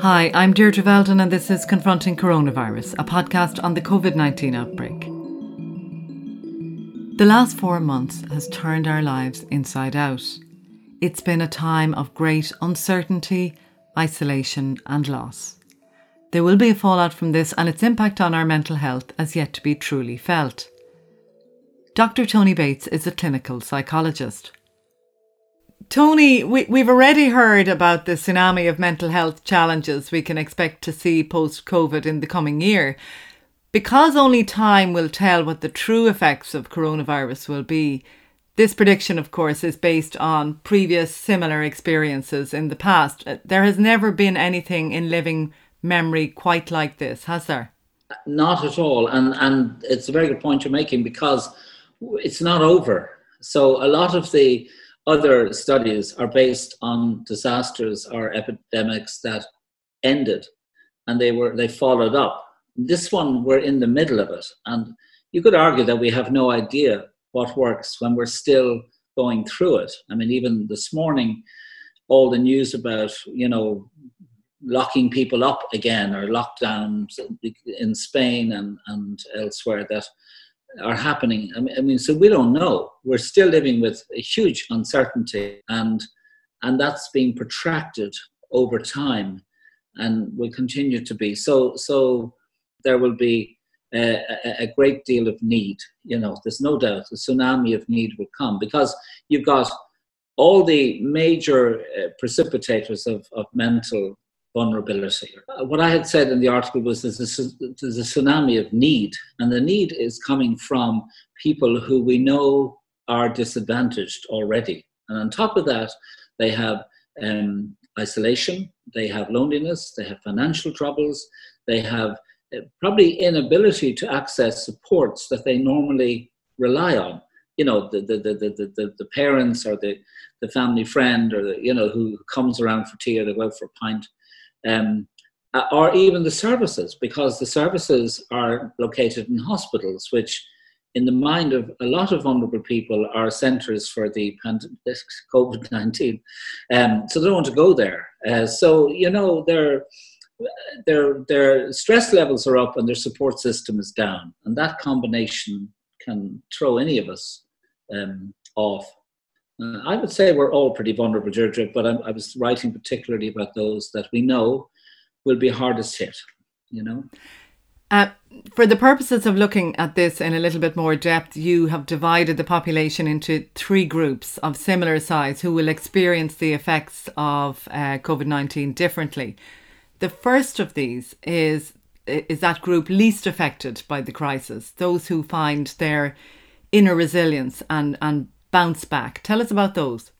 Hi, I'm Deirdre Veldon, and this is Confronting Coronavirus, a podcast on the COVID 19 outbreak. The last four months has turned our lives inside out. It's been a time of great uncertainty, isolation, and loss. There will be a fallout from this, and its impact on our mental health has yet to be truly felt. Dr. Tony Bates is a clinical psychologist. Tony, we, we've already heard about the tsunami of mental health challenges we can expect to see post COVID in the coming year. Because only time will tell what the true effects of coronavirus will be, this prediction, of course, is based on previous similar experiences in the past. Uh, there has never been anything in living memory quite like this, has there? Not at all. And, and it's a very good point you're making because it's not over. So a lot of the other studies are based on disasters or epidemics that ended and they were they followed up. This one we're in the middle of it and you could argue that we have no idea what works when we're still going through it. I mean even this morning all the news about you know locking people up again or lockdowns in spain and, and elsewhere that are happening. I mean, I mean, so we don't know. We're still living with a huge uncertainty, and and that's being protracted over time, and will continue to be. So so there will be a, a, great deal of need. You know, there's no doubt a tsunami of need will come because you've got all the major uh, precipitators of, of mental vulnerability. Uh, what I had said in the article was there's a, there's a tsunami of need, and the need is coming from people who we know are disadvantaged already. And on top of that, they have um, isolation, they have loneliness, they have financial troubles, they have uh, probably inability to access supports that they normally rely on. You know, the, the, the, the, the, the parents or the, the family friend or the, you know, who comes around for tea or they go out for a pint um, or even the services, because the services are located in hospitals, which in the mind of a lot of vulnerable people are centers for the pandemic, COVID 19. Um, so they don't want to go there. Uh, so, you know, their, their, their stress levels are up and their support system is down. And that combination can throw any of us um, off. Uh, I would say we're all pretty vulnerable, Deirdre, but I, I was writing particularly about those that we know will be hardest hit, you know? Uh, for the purposes of looking at this in a little bit more depth, you have divided the population into three groups of similar size who will experience the effects of uh, COVID 19 differently. The first of these is is that group least affected by the crisis, those who find their inner resilience and, and bounce back. Tell us about those.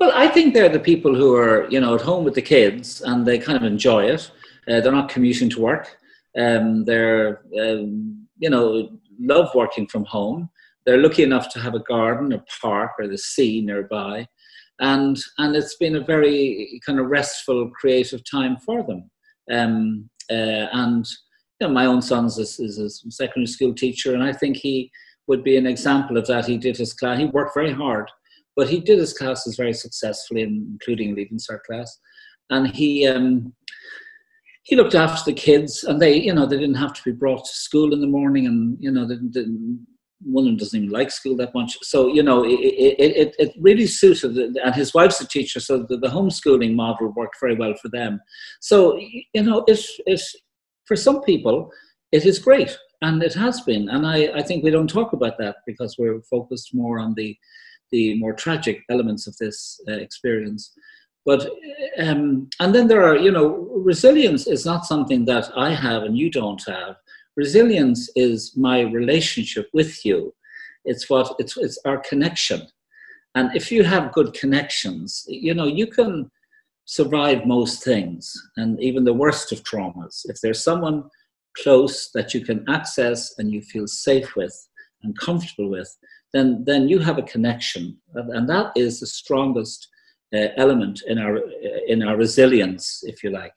Well, I think they're the people who are, you know, at home with the kids and they kind of enjoy it. Uh, they're not commuting to work. Um, they're, um, you know, love working from home. They're lucky enough to have a garden, a park, or the sea nearby, and and it's been a very kind of restful, creative time for them. Um, uh, and you know, my own son's is, is a secondary school teacher, and I think he would be an example of that. He did his class, he worked very hard, but he did his classes very successfully, including Leaving Cert class. And he, um, he looked after the kids, and they, you know, they didn't have to be brought to school in the morning, and you know, they didn't, one of them doesn't even like school that much. So you know, it it, it, it really suited. And his wife's a teacher, so the, the homeschooling model worked very well for them. So you know, if if for some people, it is great and it has been. And I, I think we don't talk about that because we're focused more on the the more tragic elements of this uh, experience. But um, and then there are, you know, resilience is not something that I have and you don't have. Resilience is my relationship with you. It's what it's it's our connection. And if you have good connections, you know, you can survive most things and even the worst of traumas. If there's someone close that you can access and you feel safe with and comfortable with, then then you have a connection, and that is the strongest uh, element in our uh, in our resilience, if you like.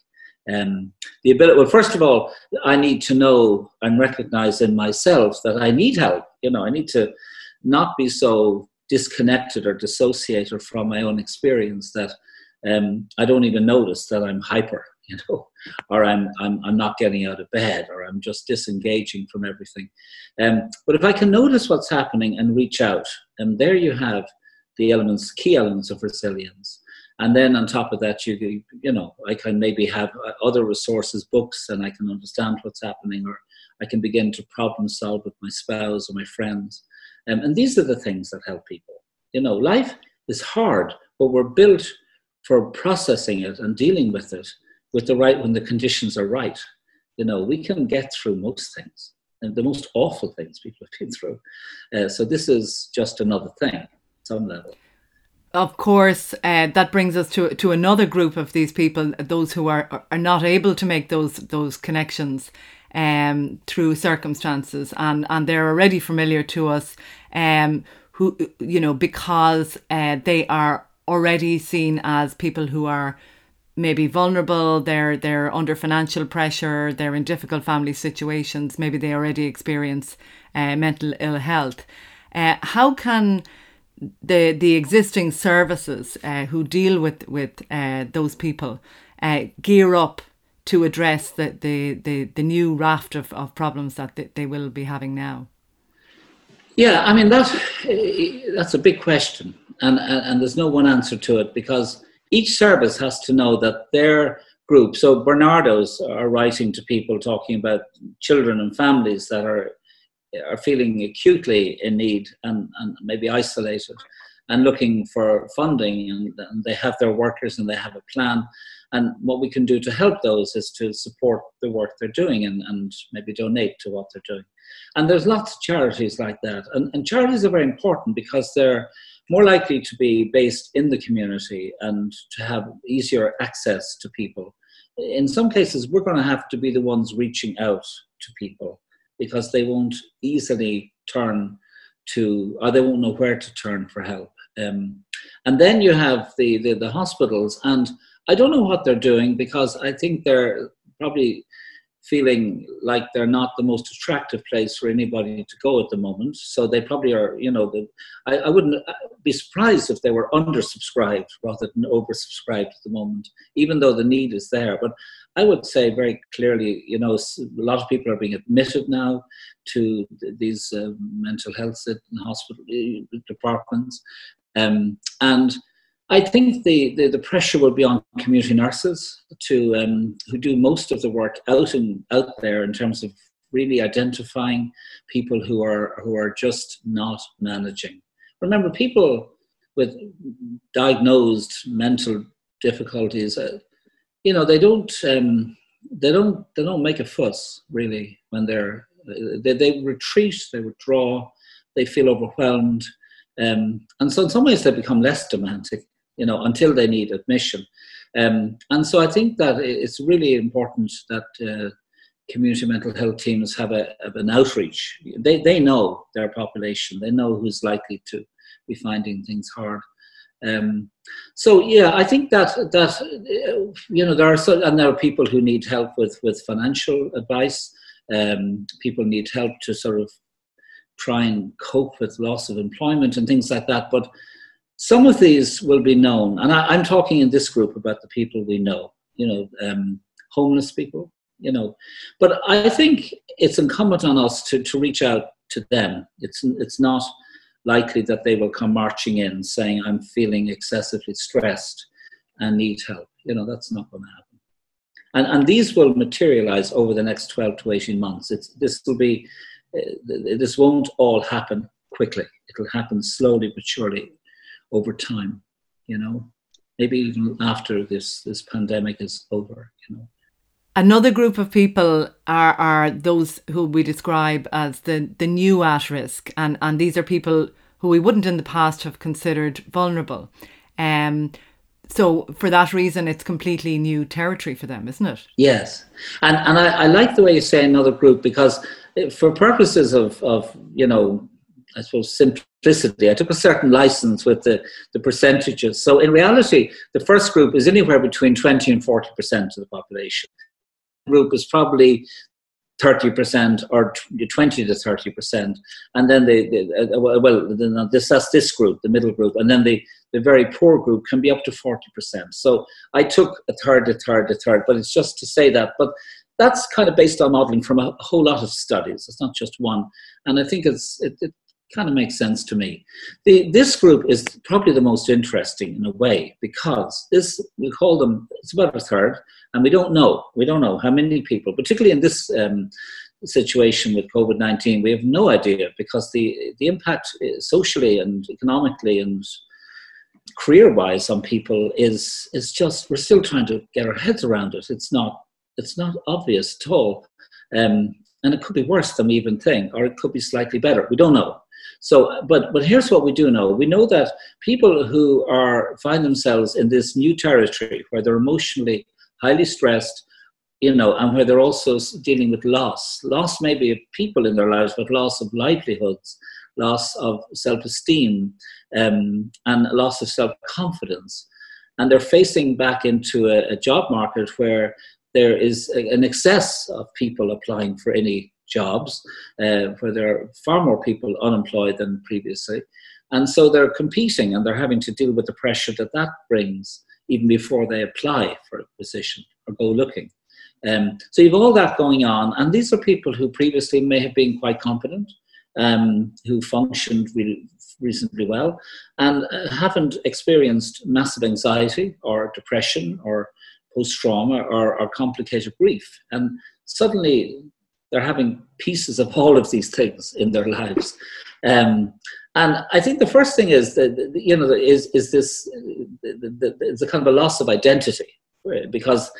Um, the ability. Well, first of all, I need to know and recognize in myself that I need help. You know, I need to not be so disconnected or dissociated from my own experience that um, I don't even notice that I'm hyper you know, or I'm, I'm, I'm not getting out of bed, or I'm just disengaging from everything. Um, but if I can notice what's happening and reach out, and there you have the elements, key elements of resilience. And then on top of that, you you know, I can maybe have other resources, books, and I can understand what's happening, or I can begin to problem solve with my spouse or my friends. Um, and these are the things that help people. You know, life is hard, but we're built for processing it and dealing with it with the right when the conditions are right. You know, we can get through most things and the most awful things people have been through. Uh, so this is just another thing, some level. Of course, uh, that brings us to to another group of these people, those who are are not able to make those those connections um, through circumstances, and and they're already familiar to us. Um, who you know because uh, they are already seen as people who are maybe vulnerable they're they're under financial pressure they're in difficult family situations maybe they already experience uh, mental ill health. Uh, how can the the existing services uh, who deal with with uh, those people uh, gear up to address the, the, the, the new raft of, of problems that they, will be having now? Yeah i mean that that's a big question and, and, and there's no one answer to it because each service has to know that their group, so Barnardos are writing to people talking about children and families that are are feeling acutely in need and, and maybe isolated and looking for funding and, and, they have their workers and they have a plan. And what we can do to help those is to support the work they're doing and, and maybe donate to what they're doing. And there's lots of charities like that. And, and charities are very important because they're more likely to be based in the community and to have easier access to people. In some cases, we're going to have to be the ones reaching out to people because they won't easily turn to, or they won't know where to turn for help. Um, and then you have the, the, the hospitals, and I don't know what they're doing because I think they're probably feeling like they're not the most attractive place for anybody to go at the moment. So they probably are, you know, the, I, I wouldn't be surprised if they were undersubscribed rather than oversubscribed at the moment, even though the need is there. But I would say very clearly, you know, a lot of people are being admitted now to these uh, mental health and hospital uh, departments. Um, and I think the, the, the, pressure will be on community nurses to um, who do most of the work out and out there in terms of really identifying people who are who are just not managing. Remember, people with diagnosed mental difficulties, uh, you know, they don't um, they don't they don't make a fuss really when they're they, they retreat, they withdraw, they feel overwhelmed. Um, and so in some ways they become less demanding you know, until they need admission. Um, and so I think that it's really important that uh, community mental health teams have, a, have an outreach. They, they know their population, they know who's likely to be finding things hard. Um, so yeah, I think that that uh, you know there are so, and there are people who need help with with financial advice. Um, people need help to sort of try and cope with loss of employment and things like that. But some of these will be known, and I, am talking in this group about the people we know, you know, um, homeless people, you know. But I think it's incumbent on us to, to reach out to them. It's, it's not likely that they will come marching in saying, I'm feeling excessively stressed and need help. You know, that's not going to happen. And, and these will materialize over the next 12 to 18 months. It's, this will be, uh, this won't all happen quickly. It'll happen slowly but surely over time, you know, maybe even after this, this pandemic is over, you know. Another group of people are, are those who we describe as the, the new at risk, and, and these are people who we wouldn't in the past have considered vulnerable. Um, so for that reason, it's completely new territory for them, isn't it? Yes, and and I, I like the way you say another group because for purposes of of you know I suppose, simplicity. I took a certain license with the, the percentages. So in reality, the first group is anywhere between 20 and 40% of the population. The group is probably 30% or 20 to 30%. And then the, the uh, well, this, that's this group, the middle group. And then the, the very poor group can be up to 40%. So I took a third, a third, a third, but it's just to say that. But that's kind of based on modeling from a whole lot of studies. It's not just one. And I think it's, it, it kind of makes sense to me. The, this group is probably the most interesting in a way because this, we call them, it's about a third, and we don't know. We don't know how many people, particularly in this um, situation with COVID 19, we have no idea because the, the impact uh, socially and economically and career wise on people is, is just, we're still trying to get our heads around it. It's not, it's not obvious at all. Um, and it could be worse than we even think, or it could be slightly better. We don't know. So, but but here's what we do know: we know that people who are find themselves in this new territory where they're emotionally highly stressed, you know, and where they're also dealing with loss. Loss maybe of people in their lives, but loss of livelihoods, loss of self-esteem, um, and loss of self-confidence. And they're facing back into a, a job market where there is an excess of people applying for any jobs, uh, where there are far more people unemployed than previously. And so they're competing and they're having to deal with the pressure that that brings even before they apply for a position or go looking. Um, so you've all that going on, and these are people who previously may have been quite competent, um, who functioned really reasonably well, and uh, haven't experienced massive anxiety or depression or post trauma or, or complicated grief. And suddenly they're having pieces of all of these things in their lives. Um, and I think the first thing is that you know is is this it's a kind of a loss of identity because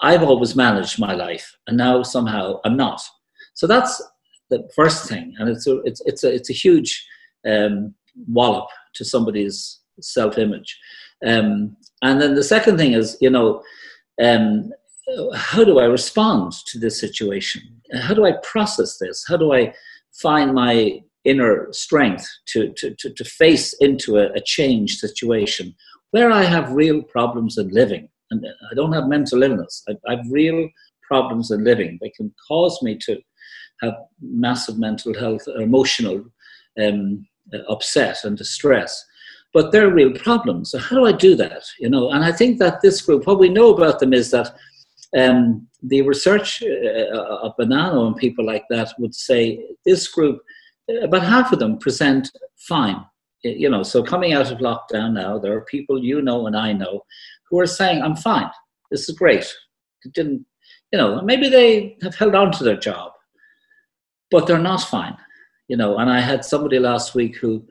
I've always managed my life and now somehow I'm not. So that's the first thing, and it's a it's it's a it's a huge um, wallop to somebody's self image. Um, and then the second thing is you know um, how do I respond to this situation? How do I process this? How do I find my inner strength to, to, to, to face into a, a change situation where I have real problems in living? And I don't have mental illness, I, I have real problems in living. They can cause me to have massive mental health, emotional um, upset and distress but they're real problems. So how do I do that? You know, and I think that this group, what we know about them is that um, the research uh, of Bonanno and people like that would say this group, about half of them present fine. You know, so coming out of lockdown now, there are people you know and I know who are saying, I'm fine. This is great. It didn't, you know, maybe they have held on to their job, but they're not fine. You know, and I had somebody last week who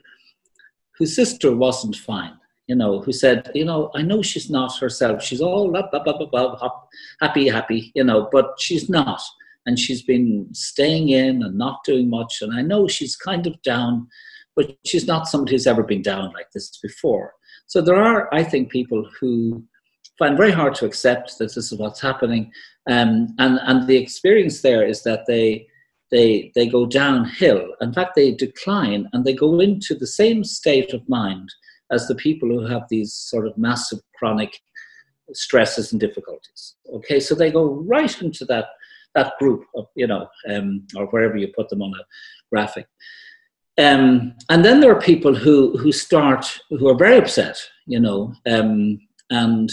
whose sister wasn't fine you know, who said, you know, I know she's not herself. She's all blah, blah, blah, blah, blah, happy, happy, you know, but she's not. And she's been staying in and not doing much. And I know she's kind of down, but she's not somebody who's ever been down like this before. So there are, I think, people who find very hard to accept that this is what's happening. Um, and, and the experience there is that they, they, they go downhill. In fact, they decline and they go into the same state of mind as the people who have these sort of massive chronic stresses and difficulties. Okay, so they go right into that that group of you know, um, or wherever you put them on a graphic. Um, and then there are people who who start who are very upset, you know, um, and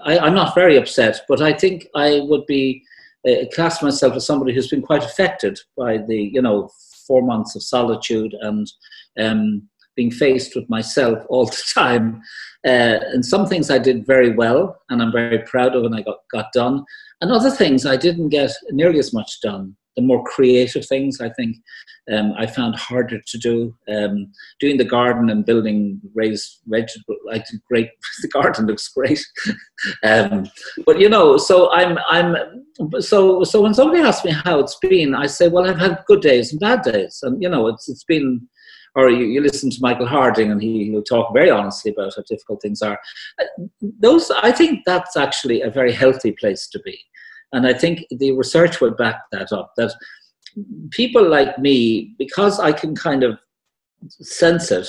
I, am not very upset, but I think I would be uh, class myself as somebody who's been quite affected by the you know four months of solitude and um, being faced with myself all the time. Uh, and some things I did very well, and I'm very proud of, and I got, got done. And other things I didn't get nearly as much done. The more creative things, I think, um, I found harder to do. Um, doing the garden and building raised vegetable, I did great. The garden looks great, um, but you know, so I'm, I'm, so, so when somebody asks me how it's been, I say, well, I've had good days and bad days, and you know, it's, it's been or you, you listen to Michael Harding and he, will talk very honestly about how difficult things are. Those, I think that's actually a very healthy place to be. And I think the research would back that up that people like me, because I can kind of sense it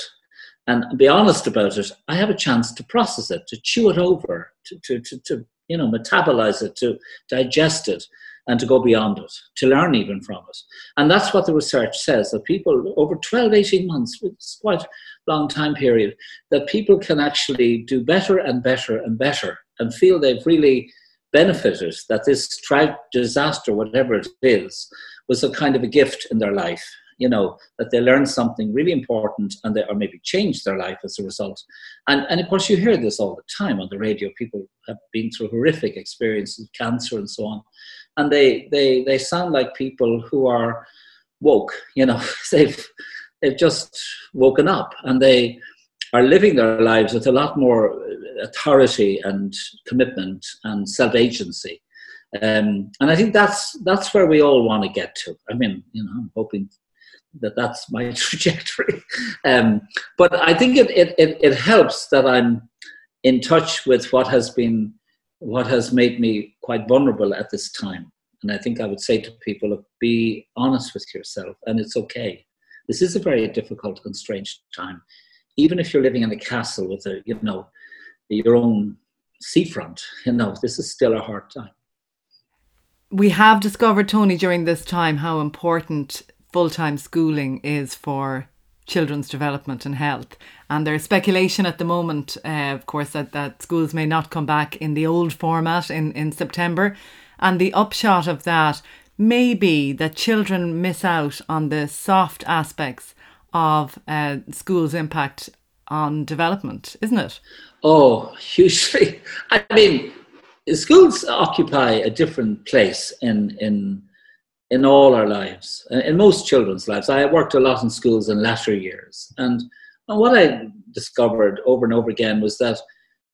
and be honest about it, I have a chance to process it, to chew it over, to, to, to, to you know, metabolize it, to digest it. And to go beyond it, to learn even from it. And that's what the research says that people over 12, 18 months, it's quite a long time period, that people can actually do better and better and better and feel they've really benefited, that this tragic disaster, whatever it is, was a kind of a gift in their life you know, that they learned something really important and they, or maybe changed their life as a result. And, and of course, you hear this all the time on the radio. People have been through horrific experiences, cancer and so on. And they, they, they sound like people who are woke, you know, they've, they've just woken up and they are living their lives with a lot more authority and commitment and self-agency. Um, and I think that's that's where we all want to get to. I mean, you know, I'm hoping that that's my trajectory. Um, but I think it, it, it, it, helps that I'm in touch with what has been, what has made me quite vulnerable at this time. And I think I would say to people, be honest with yourself, and it's okay. This is a very difficult and strange time. Even if you're living in a castle with a, you know, your own seafront, you know, this is still a hard time. We have discovered, Tony, during this time how important full time schooling is for children's development and health. And there's speculation at the moment, uh, of course, that, that schools may not come back in the old format in, in September. And the upshot of that may be that children miss out on the soft aspects of uh, school's impact on development, isn't it? Oh, hugely. I mean, schools occupy a different place in, in in all our lives, in most children's lives. I worked a lot in schools in latter years. And, and what I discovered over and over again was that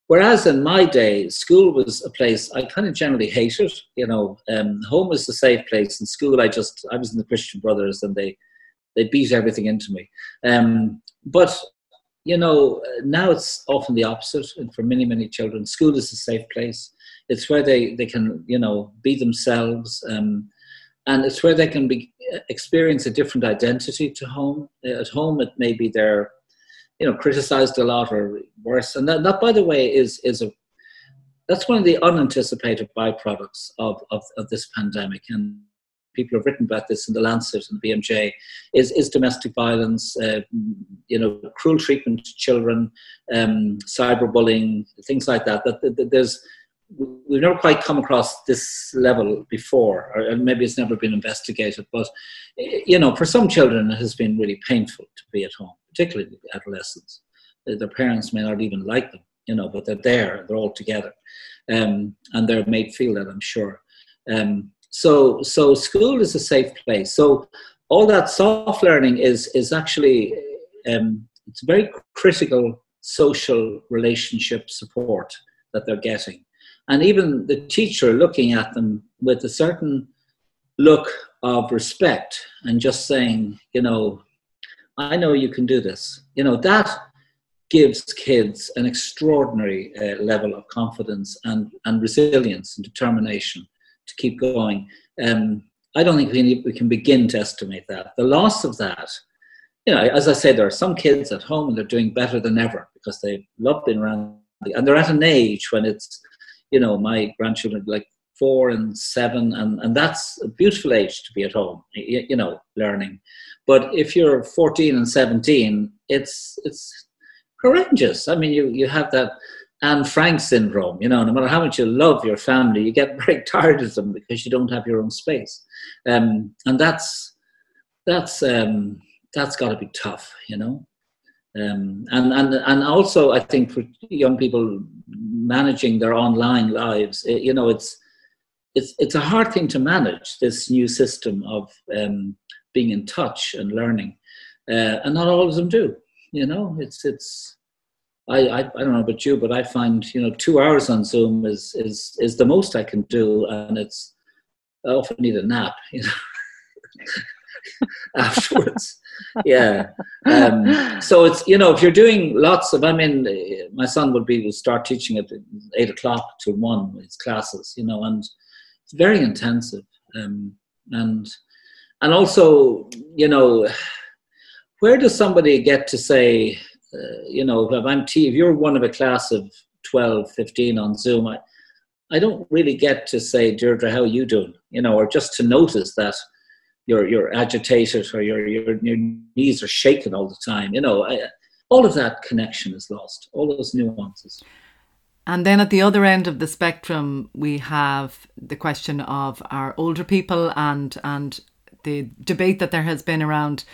whereas in my day, school was a place I kind of generally hated, you know, um, home was the safe place. In school, I just, I was in the Christian Brothers and they, they beat everything into me. Um, but, you know, now it's often the opposite. And for many, many children, school is a safe place. It's where they, they can, you know, be themselves. Um, and it's where they can be experience a different identity to home. At home, it may be they're, you know, criticized a lot or worse. And that, that by the way, is is a that's one of the unanticipated byproducts of, of, of this pandemic. And people have written about this in the Lancet and the BMJ, is, is domestic violence, uh, you know, cruel treatment to children, um, cyberbullying, things like that. That, that, that there's we've never quite come across this level before, or maybe it's never been investigated. But you know, for some children, it has been really painful to be at home, particularly adolescents. Their parents may not even like them, you know, but they're there, they're all together, um, and they're made feel that. I'm sure. Um, so, so school is a safe place. So, all that soft learning is is actually um, it's very critical social relationship support that they're getting and even the teacher looking at them with a certain look of respect and just saying, you know, I know you can do this. You know, that gives kids an extraordinary uh, level of confidence and, and resilience and determination to keep going. Um, I don't think we, we can begin to estimate that. The loss of that, you know, as I say, there are some kids at home and they're doing better than ever because they love being around, and they're at an age when it's you know, my grandchildren like four and seven, and, and that's a beautiful age to be at home, you, you know, learning. But if you're 14 and 17, it's it's horrendous. I mean, you, you have that Anne Frank syndrome, you know, no matter how much you love your family, you get very tired of them because you don't have your own space. Um, and that's, that's, um, that's got to be tough, you know. Um, and, and, and also, I think for young people managing their online lives, it, you know, it's, it's, it's a hard thing to manage this new system of um, being in touch and learning. Uh, and not all of them do, you know, it's, it's, I, I, I don't know about you, but I find, you know, two hours on Zoom is, is, is the most I can do. And it's, I often need a nap, you know. afterwards. yeah. Um, so it's you know if you're doing lots of I mean my son would be will start teaching at eight o'clock to one his classes you know and it's very intensive um, and and also you know where does somebody get to say uh, you know if I'm t- if you're one of a class of 12 15 on Zoom I, I don't really get to say, Deirdre, how are you doing? You know, or just to notice that you're you're agitated or your your your knees are shaking all the time. You know, I, all of that connection is lost. All those nuances. And then at the other end of the spectrum, we have the question of our older people and and the debate that there has been around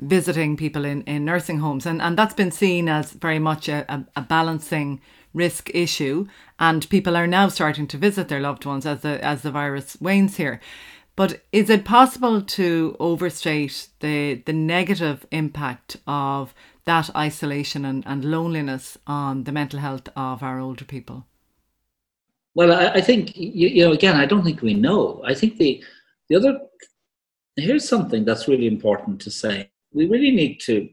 visiting people in, in nursing homes. And, and that's been seen as very much a, a, a balancing risk issue. And people are now starting to visit their loved ones as the as the virus wanes here. But is it possible to overstate the the negative impact of that isolation and, and loneliness on the mental health of our older people? Well, I, I think you, you know again, I don't think we know. I think the the other here's something that's really important to say. We really need to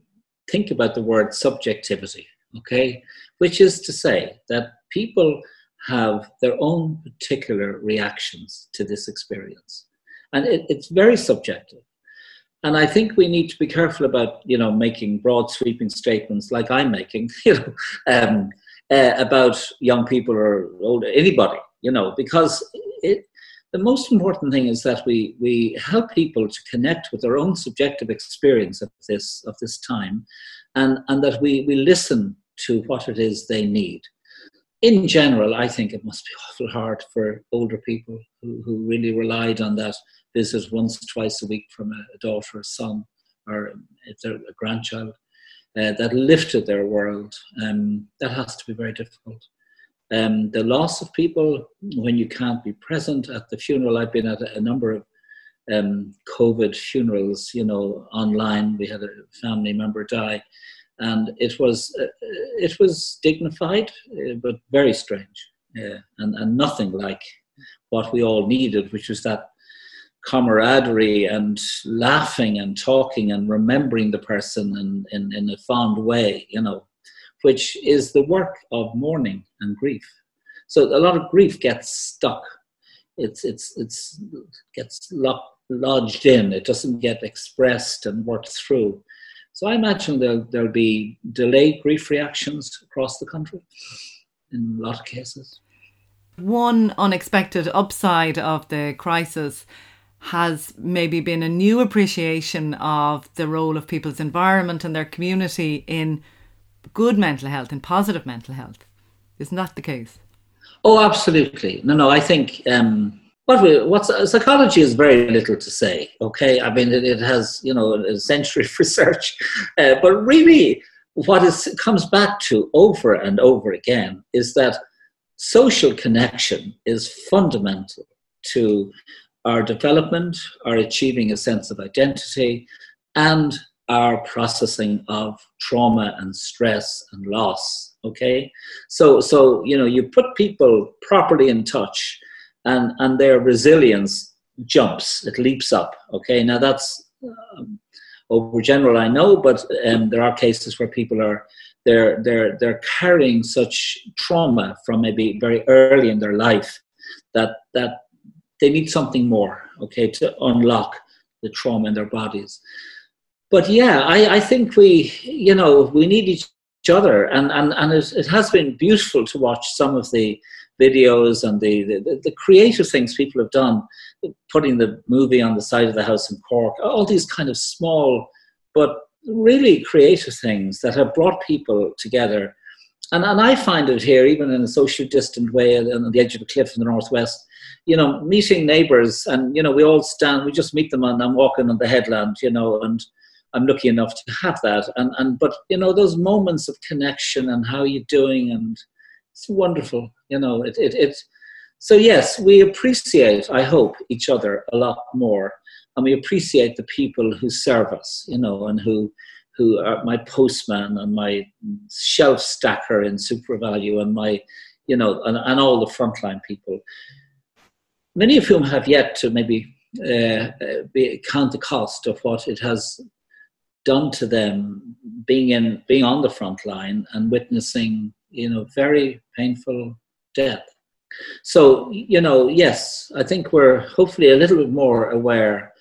think about the word subjectivity, okay? Which is to say that people have their own particular reactions to this experience. And it, it's very subjective. And I think we need to be careful about, you know, making broad sweeping statements like I'm making, you know, um, uh, about young people or old anybody, you know, because it, the most important thing is that we, we help people to connect with their own subjective experience of this, of this time and, and that we, we listen to what it is they need. In general, I think it must be awful hard for older people who, who really relied on that visit once, twice a week from a, daughter or son, or if they're a grandchild, uh, that lifted their world. Um, that has to be very difficult. Um, the loss of people when you can't be present at the funeral. I've been at a, number of um, COVID funerals, you know, online. We had a family member die, and it was uh, it was dignified, uh, but very strange, uh, and and nothing like what we all needed, which was that camaraderie and laughing and talking and remembering the person in, in, in a fond way, you know which is the work of mourning and grief. So a lot of grief gets stuck. It's it's it's gets locked, lodged in. It doesn't get expressed and worked through. So I imagine there'll there'll be delayed grief reactions across the country in a lot of cases. One unexpected upside of the crisis has maybe been a new appreciation of the role of people's environment and their community in good mental health and positive mental health. Isn't that the case? Oh, absolutely. No, no. I think um, what we, what's psychology is very little to say. Okay, I mean it, it has you know a century of research, uh, but really, what it comes back to over and over again is that social connection is fundamental to our development, our achieving a sense of identity, and our processing of trauma and stress and loss okay so so you know you put people properly in touch and and their resilience jumps it leaps up okay? Now that's um, over general i know but um, there are cases where people are they're they're they're carrying such trauma from maybe very early in their life that that they need something more okay to unlock the trauma in their bodies. But yeah, I, I think we, you know, we need each other, and and and it, it has been beautiful to watch some of the videos and the, the, the creative things people have done, putting the movie on the side of the house in Cork, all these kind of small but really creative things that have brought people together. And, and I find it here, even in a social distant way, on the edge of a cliff in the northwest, you know, meeting neighbours, and you know, we all stand, we just meet them, and I'm walking on the headland, you know, and I'm lucky enough to have that. And and but you know those moments of connection and how you're doing and it's wonderful. You know it it it. So yes, we appreciate I hope each other a lot more, and we appreciate the people who serve us. You know and who who are my postman and my shelf stacker in SuperValu and my you know and, and all the frontline people. Many of whom have yet to maybe uh be, count the cost of what it has done to them being in being on the front line and witnessing you know very painful death so you know yes i think we're hopefully a little bit more aware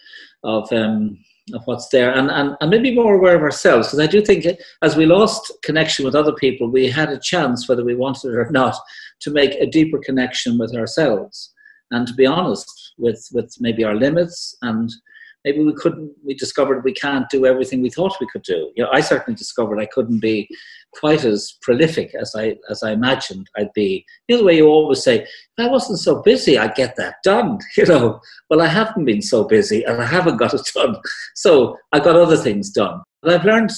of um, of what's there and, and, and maybe more aware of ourselves because i do think as we lost connection with other people we had a chance whether we wanted it or not to make a deeper connection with ourselves and to be honest with with maybe our limits and maybe we couldn't we discovered we can't do everything we thought we could do. You know i certainly discovered i couldn't be quite as prolific as i as i imagined i'd be. You know the way you always say if i wasn't so busy i'd get that done you know. Well i haven't been so busy and i haven't got it done so i got other things done. But i've learned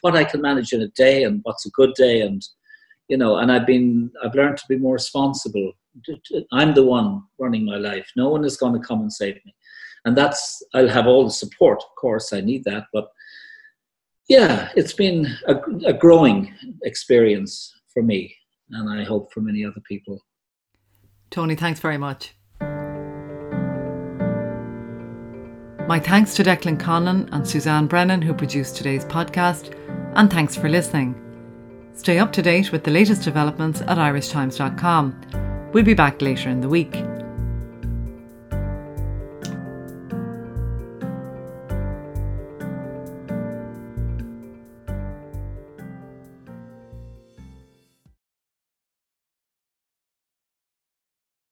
what i can manage in a day and what's a good day and you know and i've been i've learned to be more responsible. I'm the one running my life. No one is going to come and save me. And that's I'll have all the support. Of course, I need that, but yeah, it's been a, a growing experience for me, and I hope for many other people. Tony, thanks very much. My thanks to Declan Conlon and Suzanne Brennan, who produced today's podcast, and thanks for listening. Stay up to date with the latest developments at irishtimes.com. We'll be back later in the week.